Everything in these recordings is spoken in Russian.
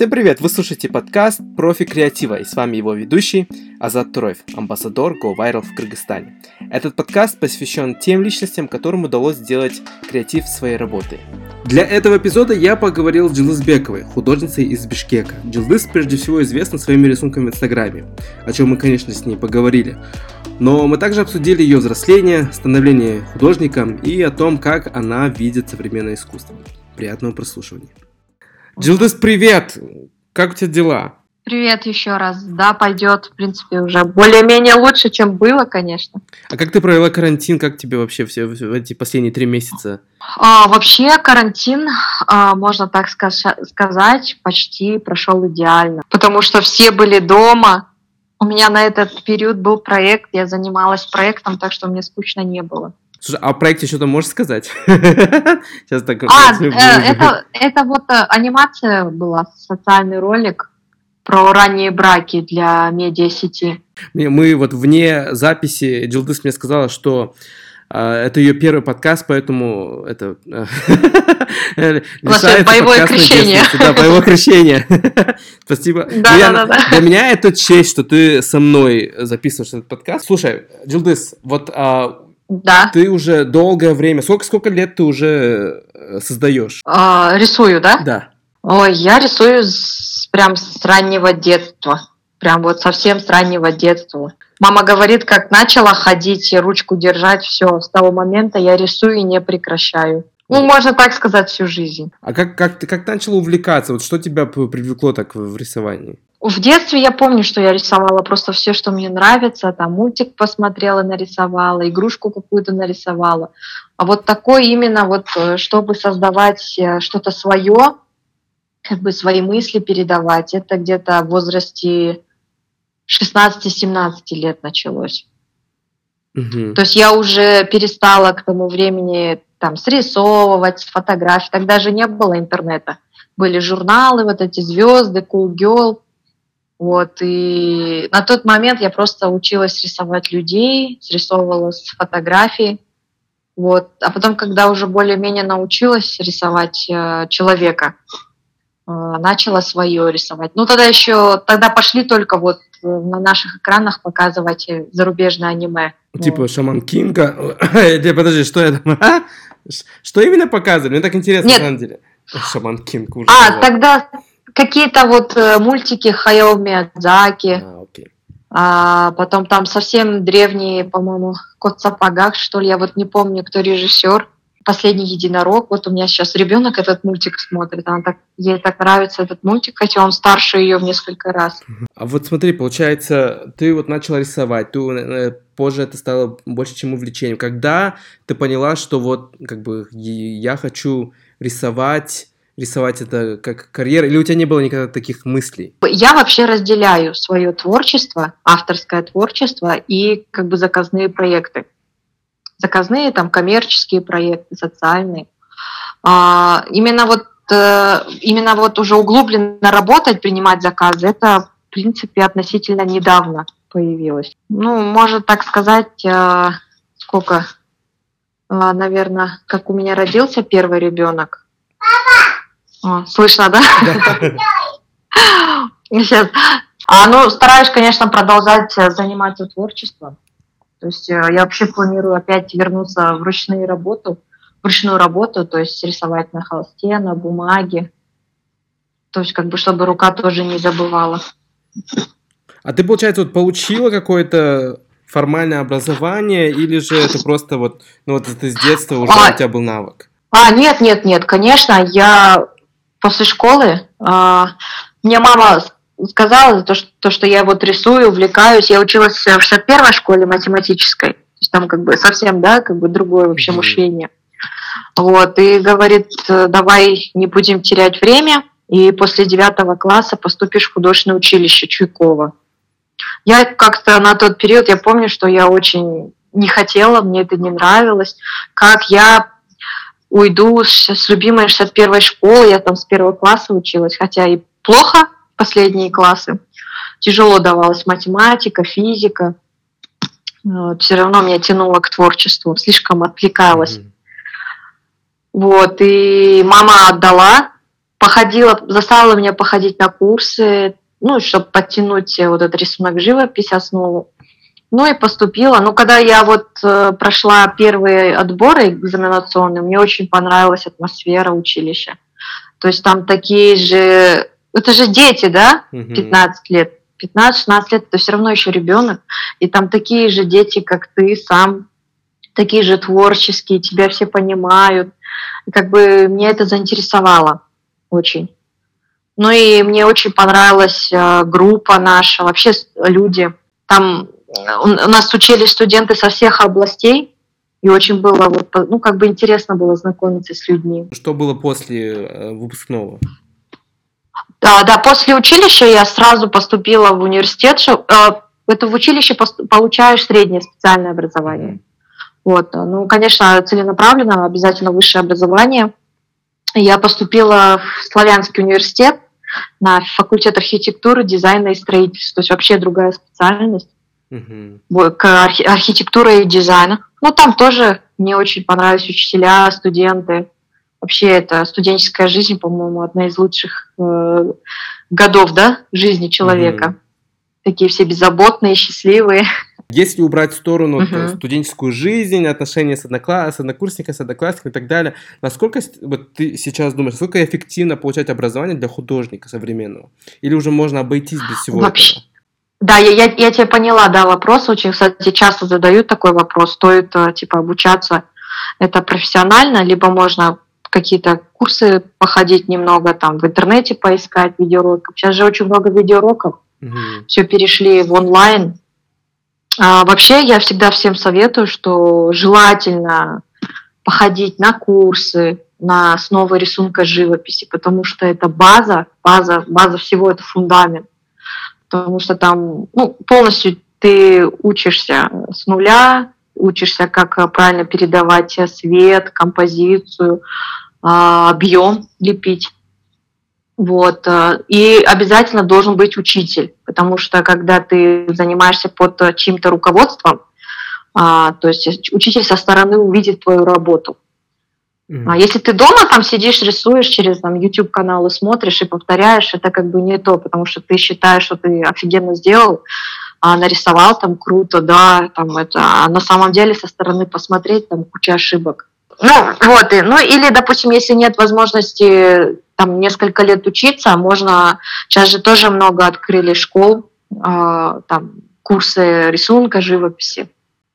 Всем привет! Вы слушаете подкаст «Профи креатива» и с вами его ведущий Азат Туроев, амбассадор Go Viral в Кыргызстане. Этот подкаст посвящен тем личностям, которым удалось сделать креатив своей работы. Для этого эпизода я поговорил с Джилдыз Бековой, художницей из Бишкека. Джилдыз прежде всего известна своими рисунками в Инстаграме, о чем мы, конечно, с ней поговорили. Но мы также обсудили ее взросление, становление художником и о том, как она видит современное искусство. Приятного прослушивания. Джилдыс, привет! Как у тебя дела? Привет еще раз. Да, пойдет, в принципе, уже более-менее лучше, чем было, конечно. А как ты провела карантин? Как тебе вообще все эти последние три месяца? А, вообще карантин, а, можно так сказать, почти прошел идеально. Потому что все были дома. У меня на этот период был проект, я занималась проектом, так что мне скучно не было. Слушай, а о проекте что-то можешь сказать? Сейчас так. А, э, это, это вот э, анимация была, социальный ролик про ранние браки для медиасети. Мы вот вне записи, Джилдыс мне сказала, что Uh, это ее первый подкаст, поэтому это Ваше боевое крещение. Да, боевое крещение. Спасибо. Да, да, да, да. Для меня это честь, что ты со мной записываешь этот подкаст. Слушай, Джилдыс, вот а, да. Ты уже долгое время, сколько, сколько лет ты уже э, создаешь? А, рисую, да? Да. Ой, я рисую с, прям с раннего детства. Прям вот совсем с раннего детства. Мама говорит, как начала ходить и ручку держать, все, с того момента я рисую и не прекращаю. Ну, можно так сказать, всю жизнь. А как, как ты как начала увлекаться? Вот что тебя привлекло так в рисовании? В детстве я помню, что я рисовала просто все, что мне нравится. Там мультик посмотрела, нарисовала, игрушку какую-то нарисовала. А вот такой именно вот, э, чтобы создавать э, что-то свое, как бы свои мысли передавать, это где-то в возрасте 16-17 лет началось. Угу. То есть я уже перестала к тому времени там срисовывать фотографии. Тогда же не было интернета. Были журналы, вот эти звезды, Cool Girl. Вот, и на тот момент я просто училась рисовать людей, срисовывала с фотографий. Вот. А потом, когда уже более-менее научилась рисовать э, человека, э, начала свое рисовать. Ну, тогда еще, тогда пошли только вот на наших экранах показывать зарубежное аниме. Типа вот. Шаман Кинга. Подожди, что это? Что именно показывали? Мне так интересно, Нет. на самом деле. Шаман Кинг. Ужас. А, тогда какие-то вот э, мультики Хаяо Миядзаки. А, окей. А, потом там совсем древние, по-моему, Кот в сапогах, что ли, я вот не помню, кто режиссер. Последний единорог. Вот у меня сейчас ребенок этот мультик смотрит, она так, ей так нравится этот мультик, хотя он старше ее в несколько раз. А вот смотри, получается, ты вот начала рисовать, ты э, позже это стало больше, чем увлечением. Когда ты поняла, что вот как бы я хочу рисовать рисовать это как карьера, или у тебя не было никогда таких мыслей? Я вообще разделяю свое творчество, авторское творчество и как бы заказные проекты. Заказные, там, коммерческие проекты, социальные. А, именно вот э, именно вот уже углубленно работать, принимать заказы, это, в принципе, относительно недавно появилось. Ну, можно так сказать, э, сколько, э, наверное, как у меня родился первый ребенок, о, слышно, да? Сейчас. А, ну, стараюсь, конечно, продолжать э, заниматься творчеством. То есть э, я вообще планирую опять вернуться в ручную работу, в ручную работу, то есть рисовать на холсте, на бумаге. То есть как бы, чтобы рука тоже не забывала. А ты, получается, вот получила какое-то формальное образование, или же это просто вот, ну вот это с детства уже а, у тебя был навык? А, нет, нет, нет, конечно, я после школы э, мне мама сказала то, что, то, что я вот рисую, увлекаюсь. Я училась в 61-й школе математической. То есть там как бы совсем, да, как бы другое вообще мышление. Вот, и говорит, давай не будем терять время, и после девятого класса поступишь в художественное училище Чуйкова. Я как-то на тот период, я помню, что я очень не хотела, мне это не нравилось, как я уйду с, любимой 61 школы, я там с первого класса училась, хотя и плохо последние классы. Тяжело давалась математика, физика. Вот, все равно меня тянуло к творчеству, слишком отвлекалась. Mm-hmm. Вот, и мама отдала походила, заставила меня походить на курсы, ну, чтобы подтянуть вот этот рисунок живопись, основу. Ну и поступила. Ну, когда я вот э, прошла первые отборы экзаменационные, мне очень понравилась атмосфера училища. То есть там такие же... Это же дети, да? 15 лет. 15-16 лет, это все равно еще ребенок. И там такие же дети, как ты сам, такие же творческие, тебя все понимают. И как бы мне это заинтересовало очень. Ну и мне очень понравилась э, группа наша, вообще люди. Там у нас учились студенты со всех областей, и очень было, вот, ну, как бы интересно было знакомиться с людьми. Что было после э, выпускного? Да, да, после училища я сразу поступила в университет. Э, это в училище получаешь среднее специальное образование. Вот, ну, конечно, целенаправленно, обязательно высшее образование. Я поступила в Славянский университет на факультет архитектуры, дизайна и строительства, то есть вообще другая специальность угу. к архи- архитектуре и дизайну. Ну, там тоже мне очень понравились учителя, студенты. Вообще, это студенческая жизнь, по-моему, одна из лучших э, годов, да, жизни человека. Угу. Такие все беззаботные, счастливые. Если убрать в сторону uh-huh. студенческую жизнь, отношения с, однокла... с однокурсниками, с одноклассниками и так далее, насколько вот ты сейчас думаешь, насколько эффективно получать образование для художника современного? Или уже можно обойтись без всего Вообще, этого? Да, я, я, я тебя поняла, да, вопрос очень, кстати, часто задают такой вопрос, стоит, э, типа, обучаться это профессионально, либо можно какие-то курсы походить немного, там, в интернете поискать видеоуроков. Сейчас же очень много видеоуроков, угу. все перешли в онлайн. А, вообще, я всегда всем советую, что желательно походить на курсы, на основы рисунка живописи, потому что это база, база, база всего, это фундамент потому что там ну, полностью ты учишься с нуля, учишься, как правильно передавать свет, композицию, а, объем лепить. Вот. И обязательно должен быть учитель, потому что когда ты занимаешься под чьим-то руководством, а, то есть учитель со стороны увидит твою работу. А если ты дома там сидишь, рисуешь через там, YouTube каналы, смотришь и повторяешь, это как бы не то, потому что ты считаешь, что ты офигенно сделал, а нарисовал там круто, да, там это, а на самом деле со стороны посмотреть там куча ошибок. Ну, вот, и, ну или, допустим, если нет возможности там несколько лет учиться, можно, сейчас же тоже много открыли школ, э, там курсы рисунка, живописи,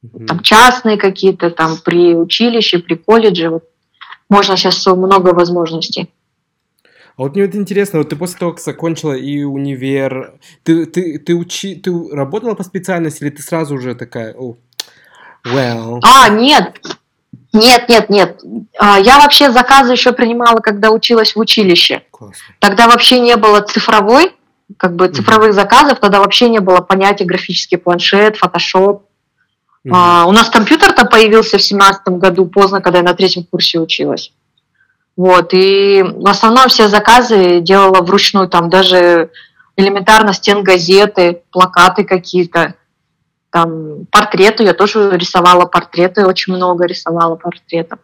mm-hmm. там частные какие-то, там при училище, при колледже, вот можно сейчас много возможностей. А вот мне вот интересно, вот ты после того, как закончила и универ, ты, ты, ты, учи, ты работала по специальности или ты сразу уже такая, oh, well... А, нет, нет, нет, нет. А, я вообще заказы еще принимала, когда училась в училище. Классно. Тогда вообще не было цифровой, как бы цифровых mm-hmm. заказов, тогда вообще не было понятия графический планшет, фотошоп. А, у нас компьютер-то появился в семнадцатом году, поздно, когда я на третьем курсе училась. Вот, и в основном все заказы делала вручную, там даже элементарно стен газеты, плакаты какие-то, там портреты, я тоже рисовала портреты, очень много рисовала портретов.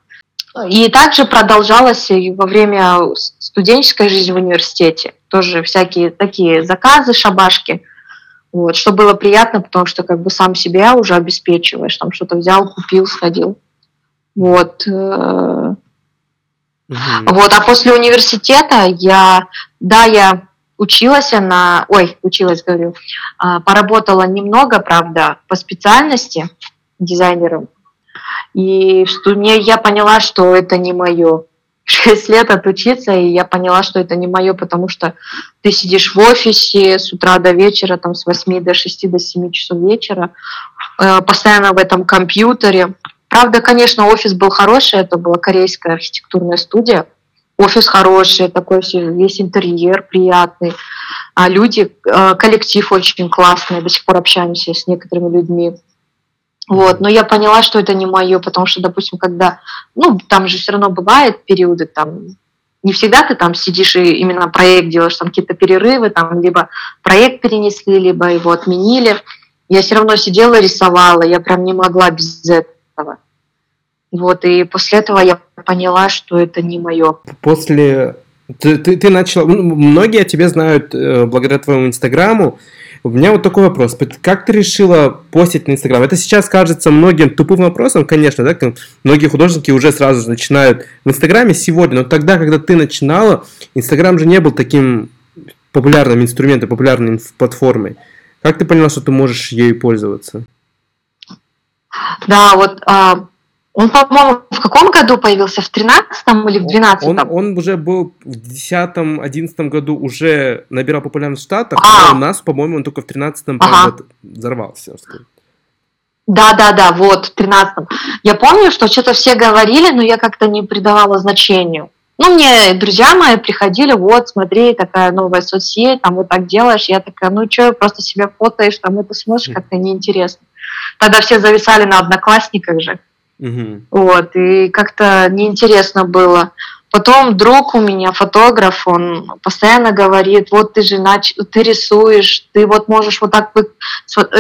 И также продолжалось и во время студенческой жизни в университете. Тоже всякие такие заказы, шабашки. Вот, что было приятно, потому что как бы сам себя уже обеспечиваешь, там что-то взял, купил, сходил. Вот. Угу. Вот, а после университета я, да, я училась на, ой, училась, говорю, а, поработала немного, правда, по специальности дизайнером, и что мне я поняла, что это не мое. 6 лет отучиться, и я поняла, что это не мое, потому что ты сидишь в офисе с утра до вечера, там с 8 до 6 до 7 часов вечера, э, постоянно в этом компьютере. Правда, конечно, офис был хороший, это была корейская архитектурная студия. Офис хороший, такой весь интерьер приятный. А люди, э, коллектив очень классный, до сих пор общаемся с некоторыми людьми. Вот, но я поняла, что это не мое, потому что, допустим, когда, ну, там же все равно бывают периоды, там, не всегда ты там сидишь и именно проект делаешь, там какие-то перерывы, там, либо проект перенесли, либо его отменили. Я все равно сидела, рисовала, я прям не могла без этого. Вот, и после этого я поняла, что это не мое. После Ты, ты, ты начал... Многие о тебе знают э, благодаря твоему инстаграму. У меня вот такой вопрос. Как ты решила постить на Инстаграм? Это сейчас кажется многим тупым вопросом, конечно, да? Многие художники уже сразу же начинают в Инстаграме сегодня, но тогда, когда ты начинала, Инстаграм же не был таким популярным инструментом, популярной платформой. Как ты поняла, что ты можешь ею пользоваться? Да, вот а, он, по-моему, в каком году появился? В 13 или в 12 он, он уже был в 10-11 году, уже набирал популярность в Штатах, а, а у нас, по-моему, он только в 13-м ага. взорвался. Да, да, да, вот, в 13-м. Я помню, что что-то все говорили, но я как-то не придавала значению. Ну, мне друзья мои приходили, вот, смотри, такая новая соцсеть, там вот так делаешь. Я такая, ну что, просто себя фотоешь, там это смотришь, как-то неинтересно. Тогда все зависали на одноклассниках же. Угу. Вот, и как-то неинтересно было. Потом друг у меня, фотограф, он постоянно говорит, вот ты же нач... ты рисуешь, ты вот можешь вот так бы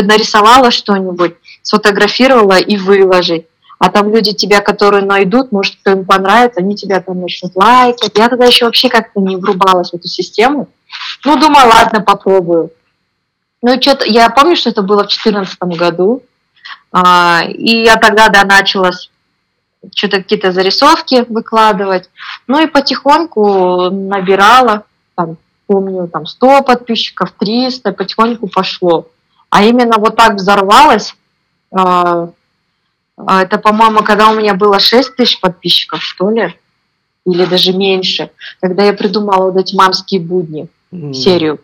нарисовала что-нибудь, сфотографировала и выложить. А там люди тебя, которые найдут, может, кто им понравится, они тебя там начнут лайкать. Я тогда еще вообще как-то не врубалась в эту систему. Ну, думаю, ладно, попробую. Ну, что-то, я помню, что это было в 2014 году. А, и я тогда, да, начала что-то какие-то зарисовки выкладывать. Ну и потихоньку набирала, там, помню, там 100 подписчиков, 300, потихоньку пошло. А именно вот так взорвалось, а, а, это, по-моему, когда у меня было 6 тысяч подписчиков, что ли, или даже меньше, когда я придумала вот эти мамские будни, mm. серию.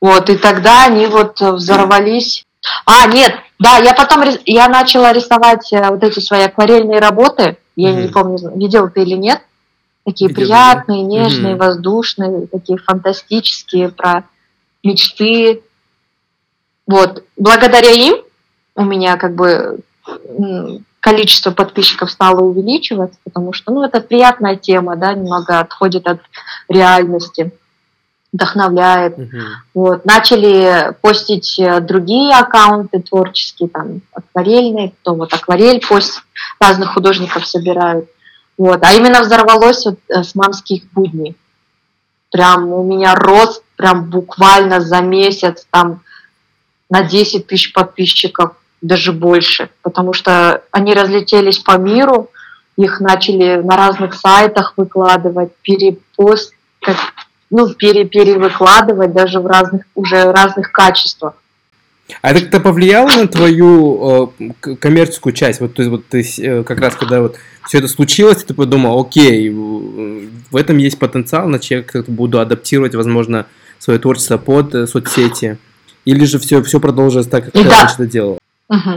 Вот, и тогда они вот взорвались. А, нет, да, я потом я начала рисовать э, вот эти свои акварельные работы. Я mm-hmm. не помню, видел ты или нет. Такие видел, приятные, нежные, mm-hmm. воздушные, такие фантастические про мечты. Вот. Благодаря им у меня как бы количество подписчиков стало увеличиваться, потому что, ну, это приятная тема, да, немного отходит от реальности вдохновляет. Угу. Вот. Начали постить э, другие аккаунты творческие, там, акварельные, кто вот акварель пост разных художников собирают. Вот. А именно взорвалось вот э, с мамских будней. Прям у меня рост прям буквально за месяц там на 10 тысяч подписчиков, даже больше, потому что они разлетелись по миру, их начали на разных сайтах выкладывать, перепост, как ну, пере, перевыкладывать даже в разных, уже разных качествах. А это как-то повлияло на твою э, коммерческую часть? Вот, то есть, вот ты э, как раз когда вот все это случилось, ты подумал, окей, в этом есть потенциал, значит, я как-то буду адаптировать, возможно, свое творчество под э, соцсети. Или же все, все продолжилось так, как ты да. раньше это делал? Угу.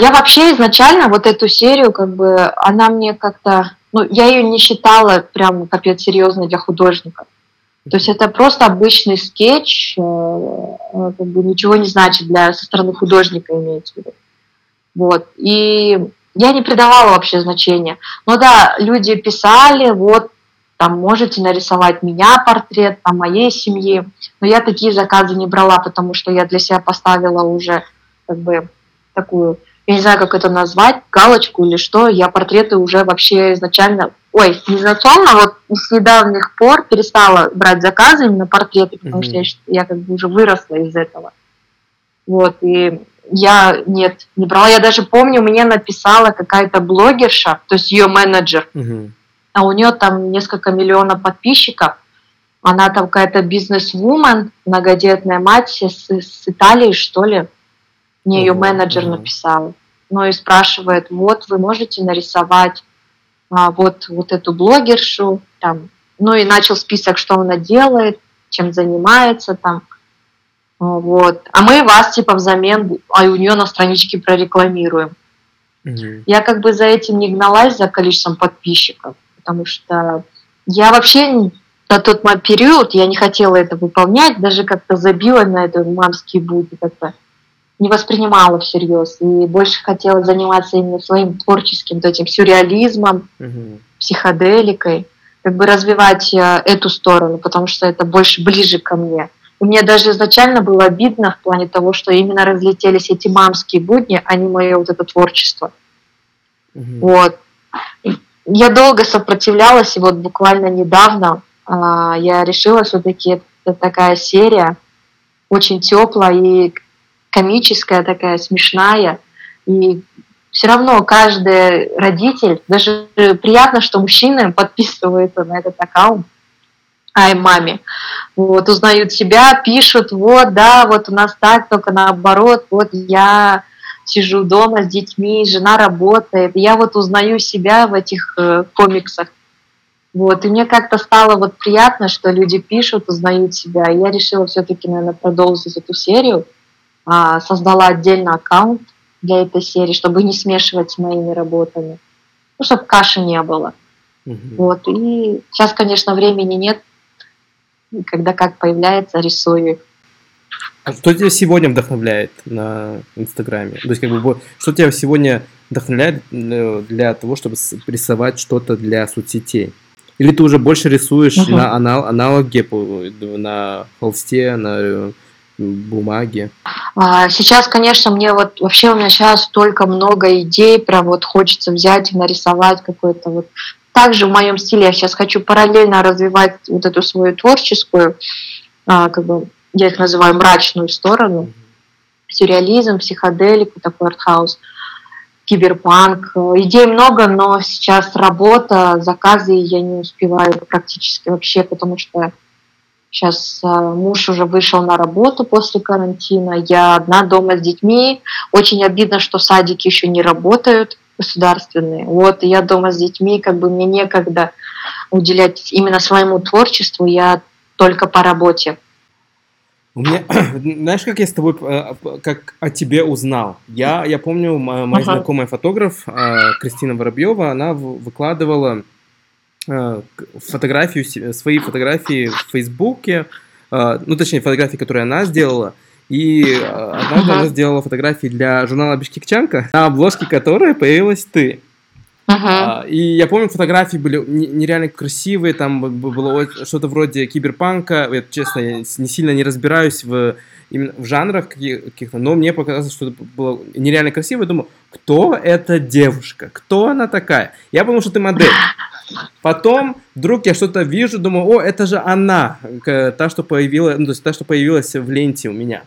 Я вообще изначально вот эту серию, как бы, она мне как-то, ну, я ее не считала прям капец серьезной для художника. То есть это просто обычный скетч, э, э, как бы ничего не значит для со стороны художника имеется в виду. Вот. И я не придавала вообще значения. Но да, люди писали, вот, там, можете нарисовать меня портрет, там, моей семьи. Но я такие заказы не брала, потому что я для себя поставила уже, как бы, такую, я не знаю, как это назвать, галочку или что, я портреты уже вообще изначально ой, изначально вот с недавних пор перестала брать заказы именно портреты, потому mm-hmm. что я, я как бы уже выросла из этого. Вот, и я, нет, не брала. Я даже помню, мне написала какая-то блогерша, то есть ее менеджер, mm-hmm. а у нее там несколько миллионов подписчиков. Она там какая-то бизнес-вумен, многодетная мать с, с Италии, что ли. Мне mm-hmm. ее менеджер mm-hmm. написал. Ну и спрашивает, вот, вы можете нарисовать а, вот, вот эту блогершу, там, ну и начал список, что она делает, чем занимается там. Вот. А мы вас типа взамен, а у нее на страничке прорекламируем. mm Я как бы за этим не гналась, за количеством подписчиков, потому что я вообще на тот период я не хотела это выполнять, даже как-то забила на это мамские будни, как-то не воспринимала всерьез и больше хотела заниматься именно своим творческим этим сюрреализмом, угу. психоделикой, как бы развивать э, эту сторону, потому что это больше ближе ко мне. И мне даже изначально было обидно в плане того, что именно разлетелись эти мамские будни, а не мое вот это творчество. Угу. Вот. Я долго сопротивлялась, и вот буквально недавно а, я решила все-таки это такая серия, очень теплая и комическая такая, смешная. И все равно каждый родитель, даже приятно, что мужчины подписываются на этот аккаунт, ай, маме, вот, узнают себя, пишут, вот, да, вот у нас так, только наоборот, вот я сижу дома с детьми, жена работает, я вот узнаю себя в этих э, комиксах. Вот, и мне как-то стало вот приятно, что люди пишут, узнают себя. И я решила все-таки, наверное, продолжить эту серию. А, создала отдельно аккаунт для этой серии, чтобы не смешивать с моими работами. Ну, чтобы каши не было. Угу. Вот, и сейчас, конечно, времени нет. Когда как появляется, рисую. А что тебя сегодня вдохновляет на Инстаграме? То есть, как бы, что тебя сегодня вдохновляет э, для того, чтобы рисовать что-то для соцсетей? Или ты уже больше рисуешь угу. на анал аналоге, на холсте, на э, бумаге? А, сейчас, конечно, мне вот вообще у меня сейчас столько много идей, прям вот хочется взять и нарисовать какой-то вот. Также в моем стиле я сейчас хочу параллельно развивать вот эту свою творческую, а, как бы я их называю мрачную сторону, сюрреализм, психоделику, такой артхаус, киберпанк. Идей много, но сейчас работа, заказы я не успеваю практически вообще, потому что сейчас а, муж уже вышел на работу после карантина, я одна дома с детьми. Очень обидно, что садики еще не работают государственные. Вот, я дома с детьми, как бы мне некогда уделять именно своему творчеству, я только по работе. У меня, знаешь, как я с тобой, э, как о тебе узнал? Я, я помню, моя ага. знакомая фотограф э, Кристина Воробьева, она выкладывала э, фотографию, свои фотографии в Фейсбуке, ну, точнее, фотографии, которые она сделала, и однажды ага. она сделала фотографии для журнала Бишкекчанка, на обложке которой появилась ты. Uh-huh. И я помню, фотографии были нереально красивые, там было что-то вроде киберпанка. Я, честно, я не сильно не разбираюсь в, именно в жанрах каких-то, но мне показалось, что это было нереально красиво. Я думаю, кто эта девушка? Кто она такая? Я подумал, что ты модель. Потом вдруг я что-то вижу, думаю, о, это же она, та, что появилась, ну, то есть та, что появилась в ленте у меня.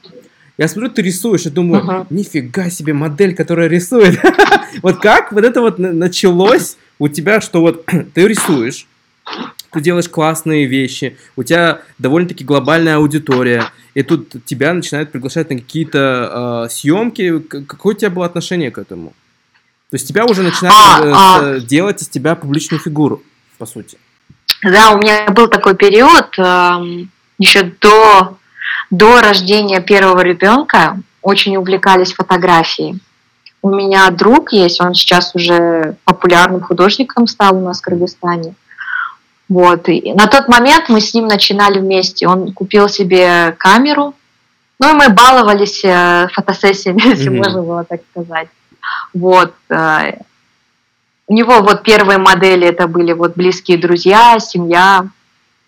Я смотрю, ты рисуешь, и думаю, ага. нифига себе модель, которая рисует. вот как вот это вот началось у тебя, что вот ты рисуешь, ты делаешь классные вещи, у тебя довольно-таки глобальная аудитория, и тут тебя начинают приглашать на какие-то э, съемки. Какое у тебя было отношение к этому? То есть тебя уже начинают а, э, а... делать из тебя публичную фигуру, по сути. Да, у меня был такой период э, еще до до рождения первого ребенка очень увлекались фотографией. У меня друг есть, он сейчас уже популярным художником стал у нас в Кыргызстане. Вот. И на тот момент мы с ним начинали вместе. Он купил себе камеру, ну и мы баловались э, фотосессиями, если mm-hmm. можно было так сказать. Вот. Э, у него вот первые модели это были вот близкие друзья, семья.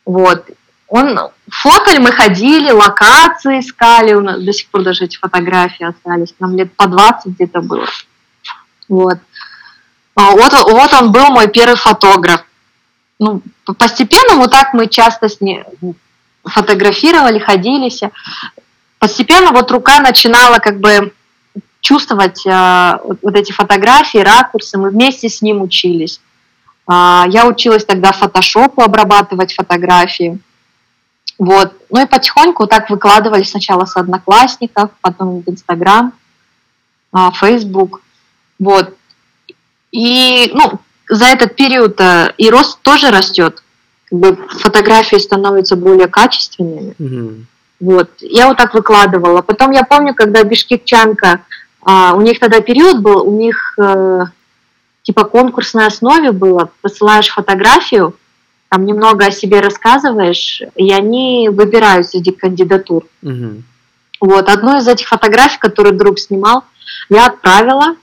Вот. Он фотали, мы ходили, локации искали, у нас до сих пор даже эти фотографии остались, нам лет по 20 где-то было. Вот. А, вот, вот он был мой первый фотограф. Ну, постепенно вот так мы часто с ним фотографировали, ходились. Постепенно вот рука начинала как бы чувствовать э, вот, вот эти фотографии, ракурсы, мы вместе с ним учились. Э, я училась тогда фотошопу обрабатывать фотографии. Вот. Ну и потихоньку так выкладывали сначала с одноклассников, потом в Инстаграм, а, Фейсбук. Вот. И ну, за этот период э, и рост тоже растет. Как бы фотографии становятся более качественными. Mm-hmm. Вот. Я вот так выкладывала. Потом я помню, когда Бишкекчанка, а, у них тогда период был, у них э, типа конкурсной основе было, посылаешь фотографию, там немного о себе рассказываешь, и они выбирают среди кандидатур. Угу. Вот, одну из этих фотографий, которую друг снимал, я отправила,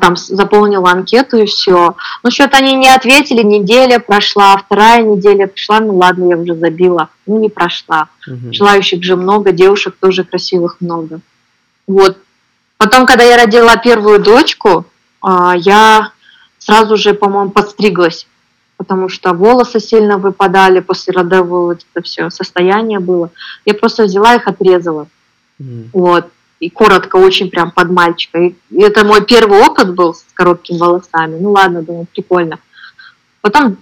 там заполнила анкету и все. Ну, что-то они не ответили, неделя прошла, вторая неделя пришла, ну ладно, я уже забила, ну не прошла. Угу. Желающих же много, девушек тоже красивых много. Вот. Потом, когда я родила первую дочку, а, я сразу же, по-моему, подстриглась потому что волосы сильно выпадали после родового, вот это все состояние было. Я просто взяла их, отрезала. Mm. Вот. И коротко, очень прям под мальчика. И это мой первый опыт был с короткими волосами. Ну ладно, думаю, прикольно. Потом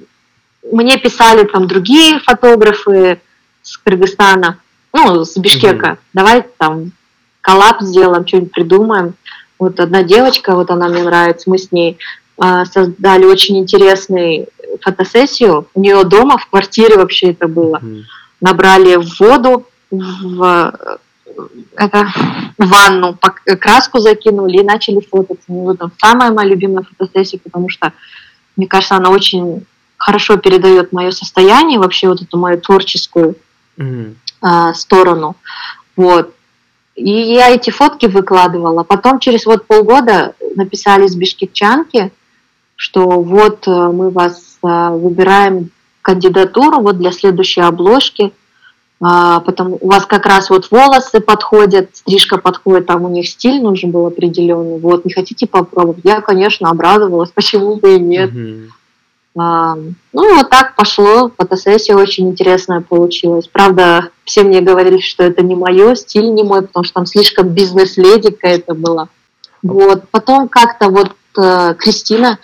мне писали там другие фотографы с Кыргызстана, ну, с Бишкека. Mm-hmm. Давай там коллап сделаем, что-нибудь придумаем. Вот одна девочка, вот она мне нравится, мы с ней э, создали очень интересную фотосессию. У нее дома, в квартире вообще это было. Mm-hmm. Набрали воду в это, ванну, краску закинули и начали фототься. Ну, вот, самая моя любимая фотосессия, потому что, мне кажется, она очень хорошо передает мое состояние, вообще вот эту мою творческую mm-hmm. э, сторону. Вот. И я эти фотки выкладывала. Потом через вот полгода написали с бишкекчанки, что вот э, мы вас э, выбираем кандидатуру вот для следующей обложки, а, потом у вас как раз вот волосы подходят, стрижка подходит, там у них стиль нужен был определенный. Вот, не хотите попробовать? Я, конечно, обрадовалась, почему бы и нет. Mm-hmm. А, ну, вот так пошло. Фотосессия очень интересная получилась. Правда, все мне говорили, что это не мое, стиль не мой, потому что там слишком бизнес-леди какая-то была. Вот. Потом как-то вот э, Кристина...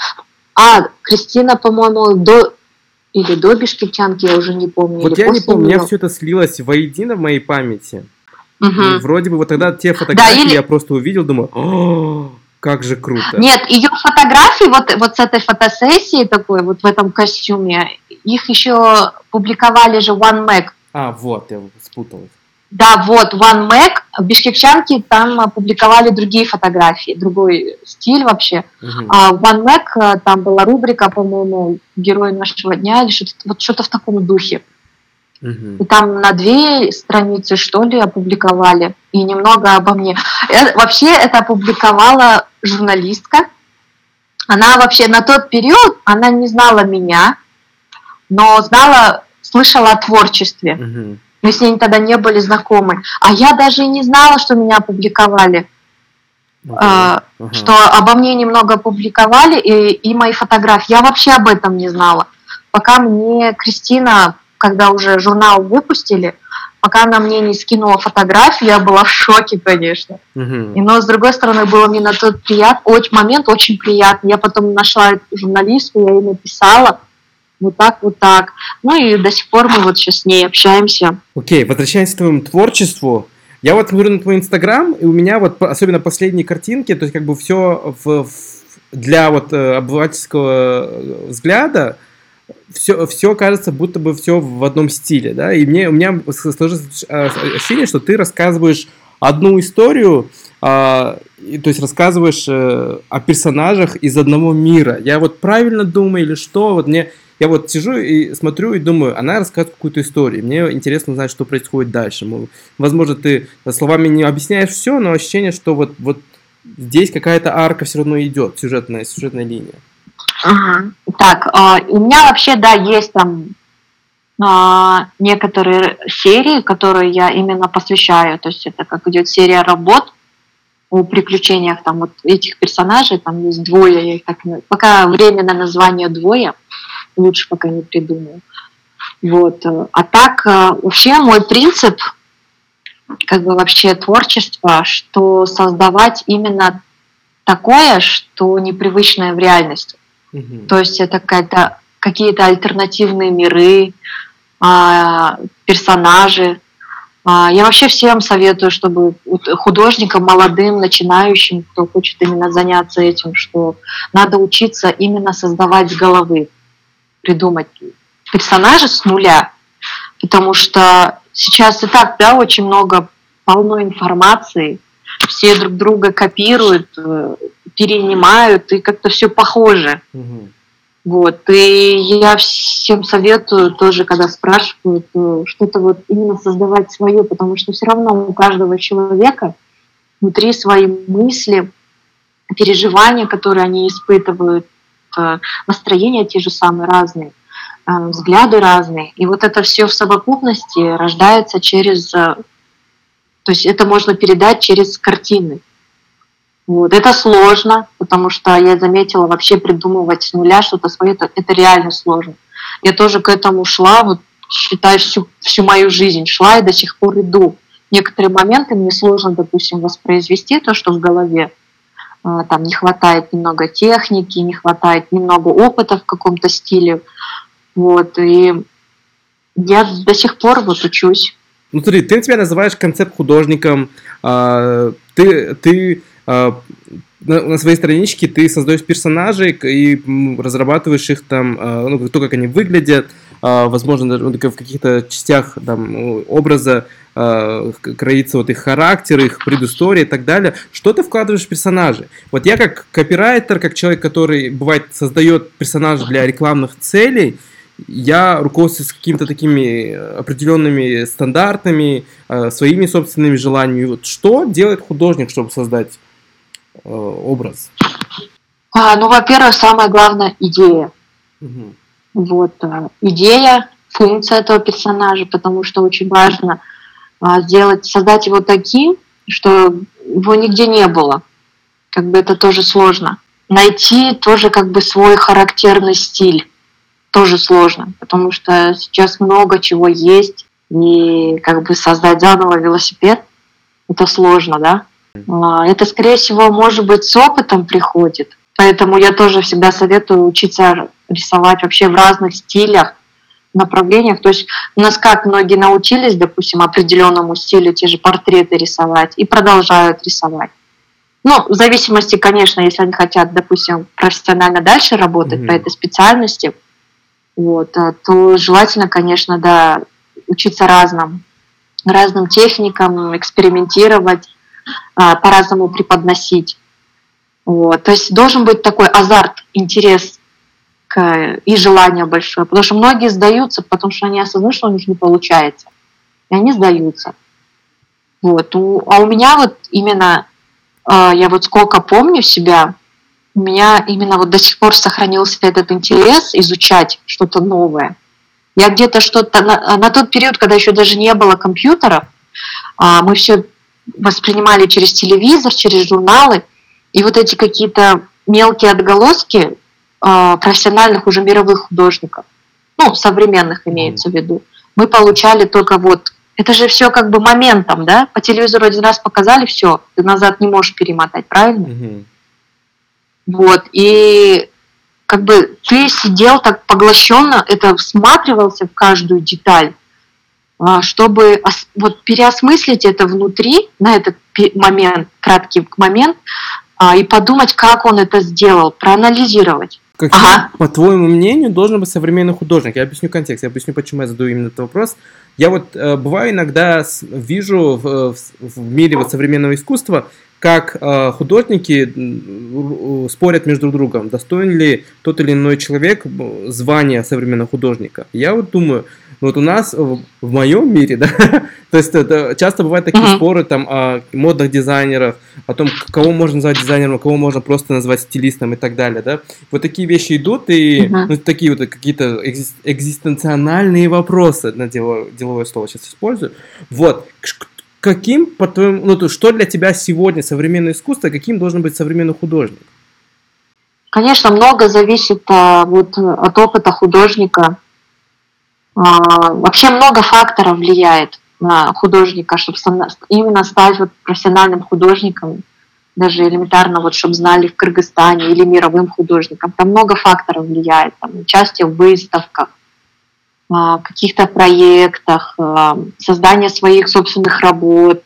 А, Кристина, по-моему, до или до Бишкекчанки, я уже не помню. Вот я не помню, у меня все это слилось воедино в моей памяти. Угу. Вроде бы вот тогда те фотографии да, или... я просто увидел, думаю, как же круто. Нет, ее фотографии вот, вот с этой фотосессии такой, вот в этом костюме, их еще публиковали же One Mac. А, вот, я спутал. Да, вот, One Mac, бишкекчанки там опубликовали другие фотографии, другой стиль вообще. Uh-huh. А One Mac, э, там была рубрика, по-моему, «Герой нашего дня» или что-то, вот что-то в таком духе. Uh-huh. И там на две страницы, что ли, опубликовали. И немного обо мне. Э, вообще это опубликовала журналистка. Она вообще на тот период, она не знала меня, но знала, слышала о творчестве. Uh-huh. Мы с ней тогда не были знакомы. А я даже и не знала, что меня опубликовали. Uh-huh. Uh, uh-huh. Что обо мне немного опубликовали, и, и мои фотографии. Я вообще об этом не знала. Пока мне Кристина когда уже журнал выпустили, пока она мне не скинула фотографию, я была в шоке, конечно. Uh-huh. И, но, с другой стороны, было мне на тот прият, очень, момент очень приятный. Я потом нашла журналистку, я ей написала, вот так, вот так. Ну и до сих пор мы вот сейчас с ней общаемся. Окей, okay, возвращаясь к твоему творчеству, я вот смотрю на твой инстаграм, и у меня вот, особенно последние картинки, то есть как бы все в, в, для вот э, обывательского взгляда, все, все кажется, будто бы все в одном стиле, да, и мне, у меня сложилось а, ощущение, что ты рассказываешь одну историю, а, и, то есть рассказываешь э, о персонажах из одного мира. Я вот правильно думаю или что? Вот мне, я вот сижу и смотрю и думаю, она рассказывает какую-то историю. Мне интересно знать, что происходит дальше. Возможно, ты словами не объясняешь все, но ощущение, что вот, вот здесь какая-то арка все равно идет, сюжетная, сюжетная линия. Ага. Так, э, у меня вообще, да, есть там э, некоторые серии, которые я именно посвящаю. То есть это как идет серия работ о приключениях там вот этих персонажей. Там есть двое, я их так пока временно название двое, лучше пока не придумаю. Вот. А так э, вообще мой принцип как бы вообще творчество, что создавать именно такое, что непривычное в реальности. Угу. То есть это какая-то, какие-то альтернативные миры, а, персонажи. А, я вообще всем советую, чтобы художникам, молодым, начинающим, кто хочет именно заняться этим, что надо учиться именно создавать с головы, придумать персонажа с нуля. Потому что сейчас и так, да, очень много, полно информации, все друг друга копируют, э, перенимают, и как-то все похоже. Угу. Вот. И я всем советую тоже, когда спрашивают, э, что-то вот именно создавать свое, потому что все равно у каждого человека внутри свои мысли, переживания, которые они испытывают, настроения те же самые разные, взгляды разные. И вот это все в совокупности рождается через то есть это можно передать через картины. Вот. Это сложно, потому что я заметила, вообще придумывать с нуля что-то свое, это, это реально сложно. я тоже к этому шла, вот считай, всю, всю мою жизнь шла и до сих пор иду. Некоторые моменты мне сложно, допустим, воспроизвести то, что в голове. А, там не хватает немного техники, не хватает немного опыта в каком-то стиле. Вот, и я до сих пор вот учусь. Ну смотри, ты себя называешь концепт художником, а, ты, ты а, на, своей страничке ты создаешь персонажей и разрабатываешь их там, ну, то, как они выглядят, возможно, даже в каких-то частях там, образа э, кроится вот их характер, их предыстория и так далее. Что ты вкладываешь в персонажей? Вот я как копирайтер, как человек, который, бывает, создает персонажей для рекламных целей, я руководствуюсь какими-то такими определенными стандартами, э, своими собственными желаниями. Вот что делает художник, чтобы создать э, образ? А, ну, во-первых, самое главное идея. Угу. Вот э, идея, функция этого персонажа, потому что очень важно сделать, создать его таким, что его нигде не было. Как бы это тоже сложно. Найти тоже как бы свой характерный стиль тоже сложно, потому что сейчас много чего есть, и как бы создать заново велосипед, это сложно, да. А, это, скорее всего, может быть, с опытом приходит. Поэтому я тоже всегда советую учиться рисовать вообще в разных стилях, направлениях. То есть у нас как многие научились, допустим, определенному стилю те же портреты рисовать и продолжают рисовать. Ну, в зависимости, конечно, если они хотят, допустим, профессионально дальше работать mm-hmm. по этой специальности, вот, э, то желательно, конечно, да, учиться разным, разным техникам, экспериментировать, а, по-разному преподносить. Вот. То есть должен быть такой азарт, интерес и желание большое. Потому что многие сдаются, потому что они осознают, что у них не получается. И они сдаются. Вот. А у меня вот именно, а, я вот сколько помню себя, у меня именно вот до сих пор сохранился этот интерес изучать что-то новое. Я где-то что-то на, на тот период, когда еще даже не было компьютеров, а, мы все воспринимали через телевизор, через журналы, и вот эти какие-то мелкие отголоски профессиональных уже мировых художников, ну, современных имеется в виду, мы получали только вот, это же все как бы моментом, да, по телевизору один раз показали, все, ты назад не можешь перемотать, правильно? Mm-hmm. Вот, и как бы ты сидел так поглощенно, это всматривался в каждую деталь, а, чтобы вот переосмыслить это внутри на этот момент, краткий момент, а, и подумать, как он это сделал, проанализировать. Каким, ага. по твоему мнению, должен быть современный художник? Я объясню контекст, я объясню, почему я задаю именно этот вопрос. Я вот э, бываю иногда с, вижу в, в, в мире вот современного искусства, как э, художники э, спорят между друг другом, достоин ли тот или иной человек звания современного художника. Я вот думаю, вот у нас в, в моем мире, да, то есть это, часто бывают такие uh-huh. споры там о модных дизайнеров, о том, кого можно назвать дизайнером, кого можно просто назвать стилистом и так далее, да. Вот такие вещи идут и uh-huh. ну, такие вот какие-то экзистенциональные вопросы на дело, деловое слово сейчас использую. Вот каким, по твоему, ну, то, что для тебя сегодня современное искусство, каким должен быть современный художник? Конечно, много зависит а, вот, от опыта художника, вообще много факторов влияет на художника, чтобы именно стать вот профессиональным художником, даже элементарно, вот, чтобы знали в Кыргызстане или мировым художником. Там много факторов влияет, там, участие в выставках, а, каких-то проектах, а, создание своих собственных работ,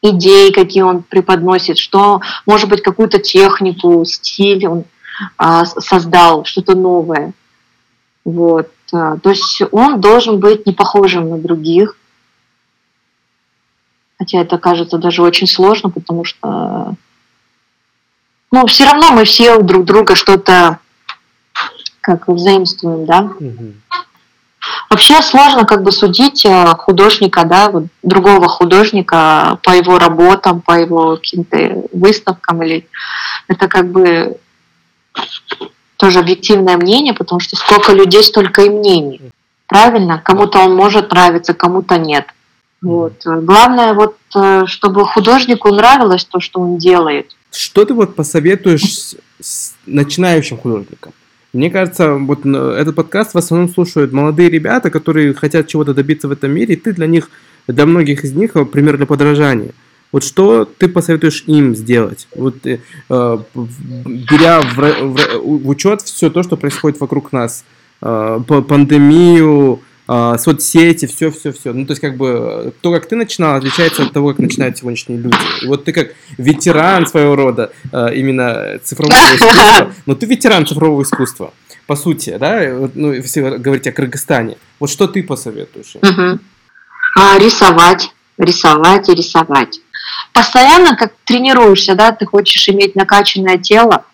идей, какие он преподносит, что, может быть, какую-то технику, стиль он создал, что-то новое. Вот. То есть он должен быть не похожим на других. Хотя это кажется даже очень сложно, потому что ну, все равно мы все у друг друга что-то как взаимствуем, да. Угу. Вообще сложно как бы судить э, художника, да, вот другого художника по его работам, по его каким-то выставкам или это как бы тоже объективное мнение, потому что сколько людей, столько и мнений. Правильно? Кому-то он может нравиться, кому-то нет. Вот. Главное, вот, э, чтобы художнику нравилось то, что он делает. Что ты вот посоветуешь начинающим художникам? Мне кажется, вот этот подкаст в основном слушают молодые ребята, которые хотят чего-то добиться в этом мире, и ты для них, для многих из них пример для подражания. Вот что ты посоветуешь им сделать? Вот э, э беря в, в, в учет все то, что происходит вокруг нас, э, пандемию, э, соцсети, все, все, все. Ну, то есть, как бы, то, как ты начинал, отличается от того, как начинают сегодняшние люди. И вот ты как ветеран своего рода э, именно цифрового искусства, но ты ветеран цифрового искусства, по сути, да, ну, если говорить о Кыргызстане. Вот что ты посоветуешь? Угу. А, рисовать, рисовать и рисовать постоянно как тренируешься, да, ты хочешь иметь накачанное тело,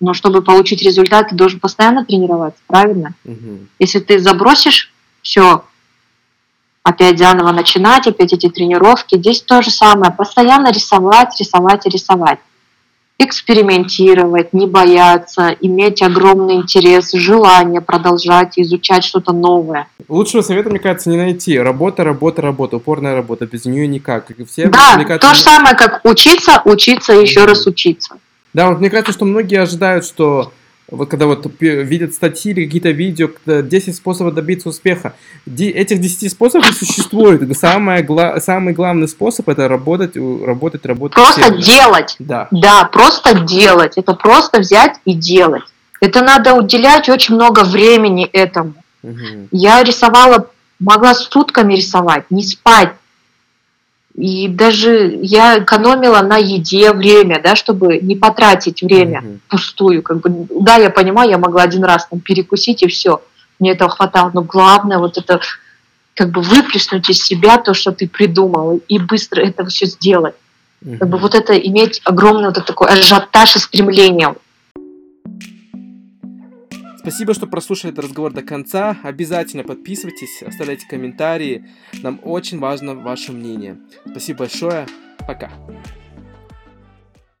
но чтобы получить результат, ты должен постоянно тренироваться, правильно? Угу. Если ты забросишь все, опять заново начинать, опять эти тренировки, здесь то же самое, постоянно рисовать, рисовать и рисовать экспериментировать, не бояться, иметь огромный интерес, желание продолжать изучать что-то новое. Лучшего совета, мне кажется, не найти. Работа, работа, работа, упорная работа. Без нее никак. Все, да, кажется, то же самое, как учиться, учиться, еще раз учиться. Да, вот мне кажется, что многие ожидают, что вот когда вот видят статьи или какие-то видео, 10 способов добиться успеха. Этих 10 способов существует. Самое, гла... Самый главный способ это работать, работать, работать. Просто всем. делать. Да. Да, просто делать. Это просто взять и делать. Это надо уделять очень много времени этому. Угу. Я рисовала, могла сутками рисовать, не спать, и даже я экономила на еде время, да, чтобы не потратить время mm-hmm. пустую. Как бы, да, я понимаю, я могла один раз там перекусить и все. Мне этого хватало. Но главное вот это как бы выплеснуть из себя то, что ты придумал, и быстро это все сделать. Mm-hmm. Как бы вот это иметь огромный вот такой ажиотаж и стремление. Спасибо, что прослушали этот разговор до конца. Обязательно подписывайтесь, оставляйте комментарии. Нам очень важно ваше мнение. Спасибо большое. Пока.